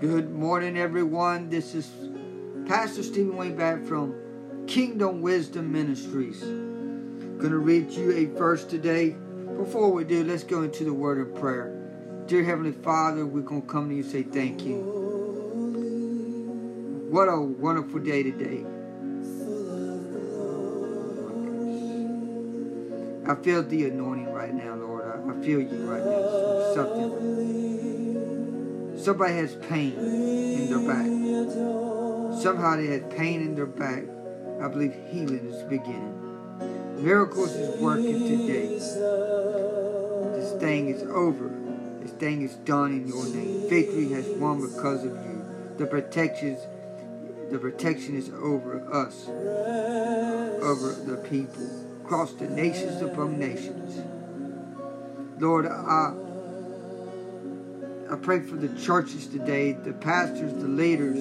Good morning, everyone. This is Pastor Stephen Wayne back from Kingdom Wisdom Ministries. Gonna read you a verse today. Before we do, let's go into the word of prayer. Dear Heavenly Father, we're gonna come to you and say thank you. What a wonderful day today. I feel the anointing right now, Lord. I feel you right now. Something. Somebody has pain in their back. Somehow they had pain in their back. I believe healing is beginning. Miracles is working today. This thing is over. This thing is done in your name. Victory has won because of you. The protections, the protection is over us, over the people, across the nations above nations. Lord, I I pray for the churches today, the pastors, the leaders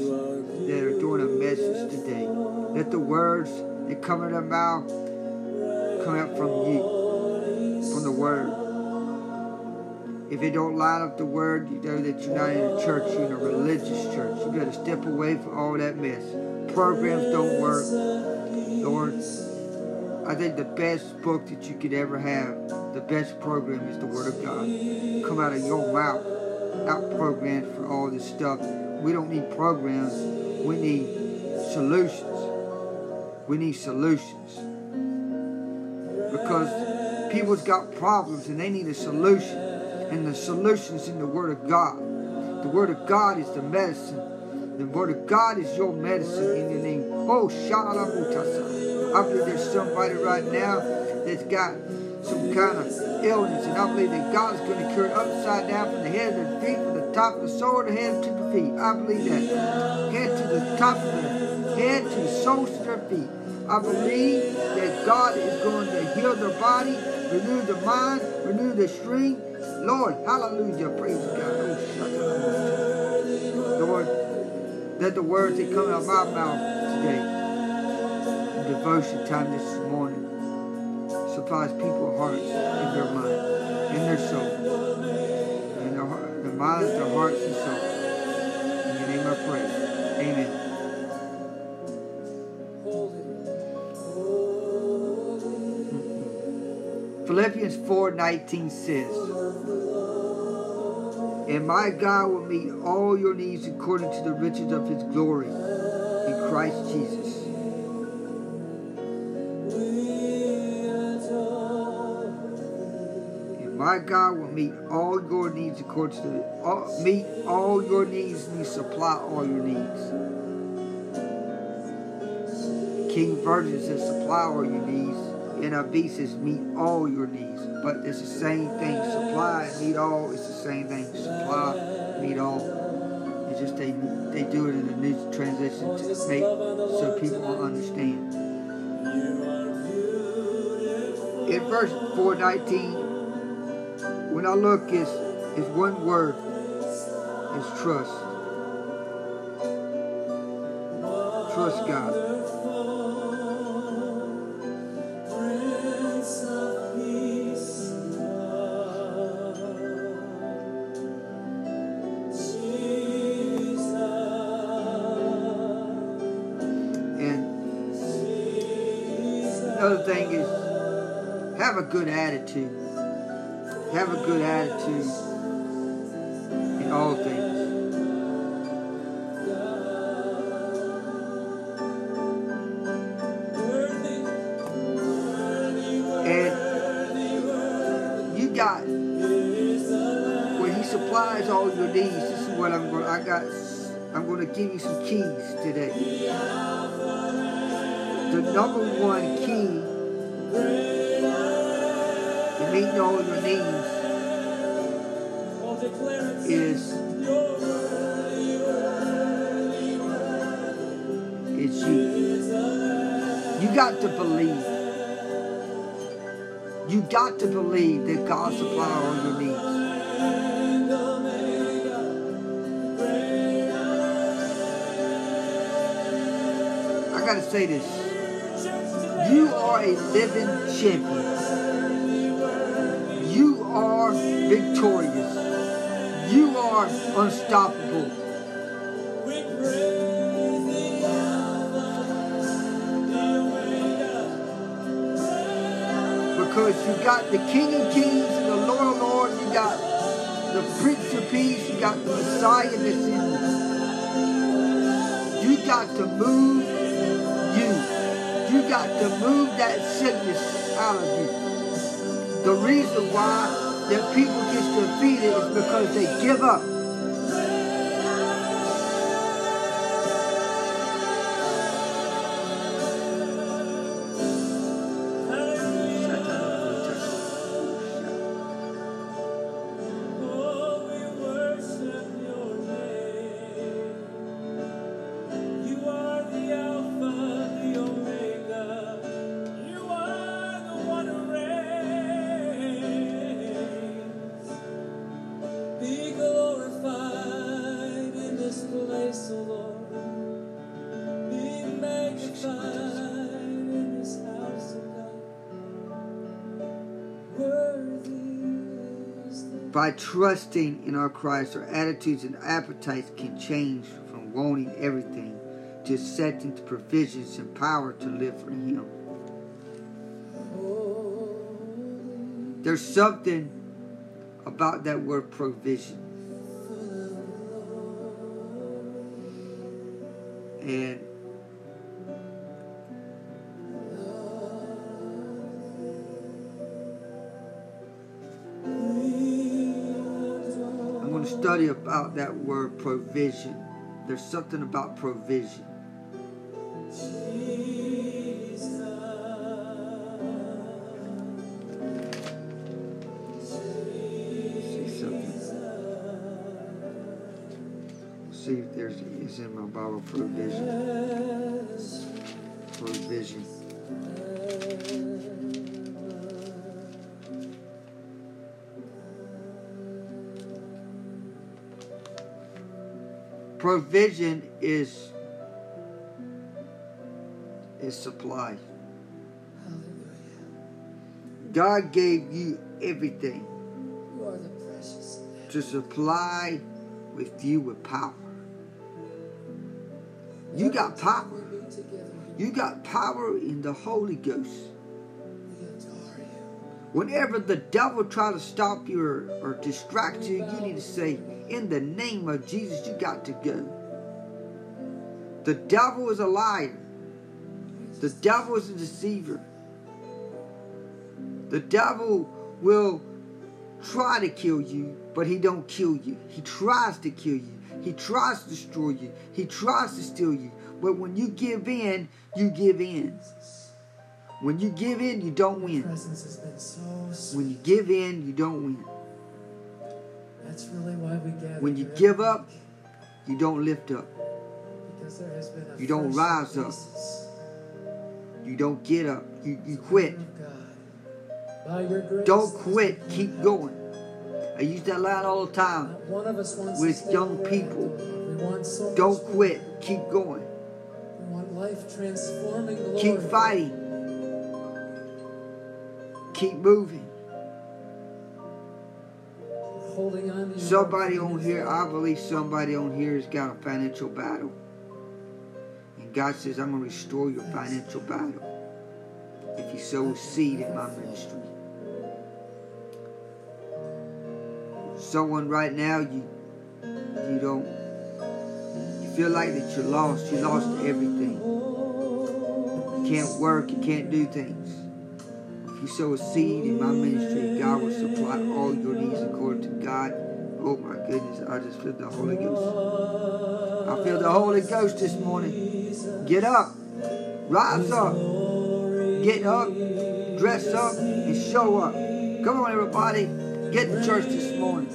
that are doing a message today. Let the words that come out of their mouth come out from you, from the word. If it don't line up the word, you know that you're not in a church, you're in a religious church. You gotta step away from all that mess. Programs don't work. Lord, I think the best book that you could ever have, the best program is the Word of God. Come out of your mouth out programs for all this stuff. We don't need programs. We need solutions. We need solutions. Because people's got problems and they need a solution. And the solution's in the Word of God. The Word of God is the medicine. The Word of God is your medicine in your name. Oh, Shalabutasa. I believe there's somebody right now that's got some kind of illness. And I believe that God is going to cure it upside down from the head to the feet, from the top of the sole of the head to the feet. I believe that. Head to the top of the head to the soles of their feet. I believe that God is going to heal their body, renew the mind, renew the strength. Lord, hallelujah, praise God. Oh, Lord, let the words that come out of my mouth today, in devotion time this morning, supplies people's hearts and their mind, and their soul, and their, their minds, their hearts, and souls. In your name I pray. Amen. Philippians 4:19 says, And my God will meet all your needs according to the riches of his glory in Christ Jesus. My God will meet all your needs according to all, meet all your needs and supply all your needs. King Virgin says supply all your needs. NIV says meet all your needs. But it's the same thing. Supply and meet all It's the same thing. Supply, meet all. It's just they they do it in a new transition to make so people will understand. In verse 419, when I look it's, is one word It's trust. Trust God. Another thing is have a good attitude. Have a good attitude in all things. And you got when he supplies all your needs, this is what I'm going I got I'm going to give you some keys today the number one key to meeting all your needs is it's you. You got to believe. You got to believe that God supplies all your needs. I gotta say this. You are a living champion. Victorious. You are unstoppable. Because you got the King of Kings and the Lord of Lords, you got the Prince of Peace, you got the Messiah that's in you. You got to move you. You got to move that sickness out of you. The reason why that people get defeated is because they give up. By trusting in our Christ, our attitudes and appetites can change from wanting everything to accepting the provisions and power to live for Him. There's something about that word provision. And Study about that word provision. There's something about provision. see if there's is in my Bible provision. Provision. Provision is is supply. God gave you everything to supply with you with power. You got power. You got power in the Holy Ghost. Whenever the devil try to stop you or, or distract you, you need to say, in the name of Jesus, you got to go. The devil is a liar. The devil is a deceiver. The devil will try to kill you, but he don't kill you. He tries to kill you. He tries to destroy you. He tries to steal you. But when you give in, you give in. When you give in, you don't win. When you give in, you don't win. That's really why we gather. When you give up, you don't lift up. Because there has been a You don't rise up. You don't get up. You, you quit. By your grace, Don't quit. Keep going. I use that line all the time. One of us wants With young where we're at, people. We want so Don't quit. Keep going. We want life transforming glory. Keep fighting. Keep moving. Holding on Somebody on here, I believe somebody on here has got a financial battle. And God says, I'm going to restore your financial battle if you sow a seed in my ministry. Someone right now, you you don't, you feel like that you're lost. You lost everything. You can't work. You can't do things. If you sow a seed in my ministry, God will supply all your needs according to God. Oh my goodness, I just feel the Holy Ghost. I feel the Holy Ghost this morning. Get up. Rise up. Get up. Dress up and show up. Come on, everybody. Get to church this morning.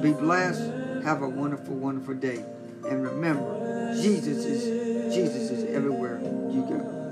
Be blessed. Have a wonderful, wonderful day. And remember, Jesus is Jesus is everywhere you go.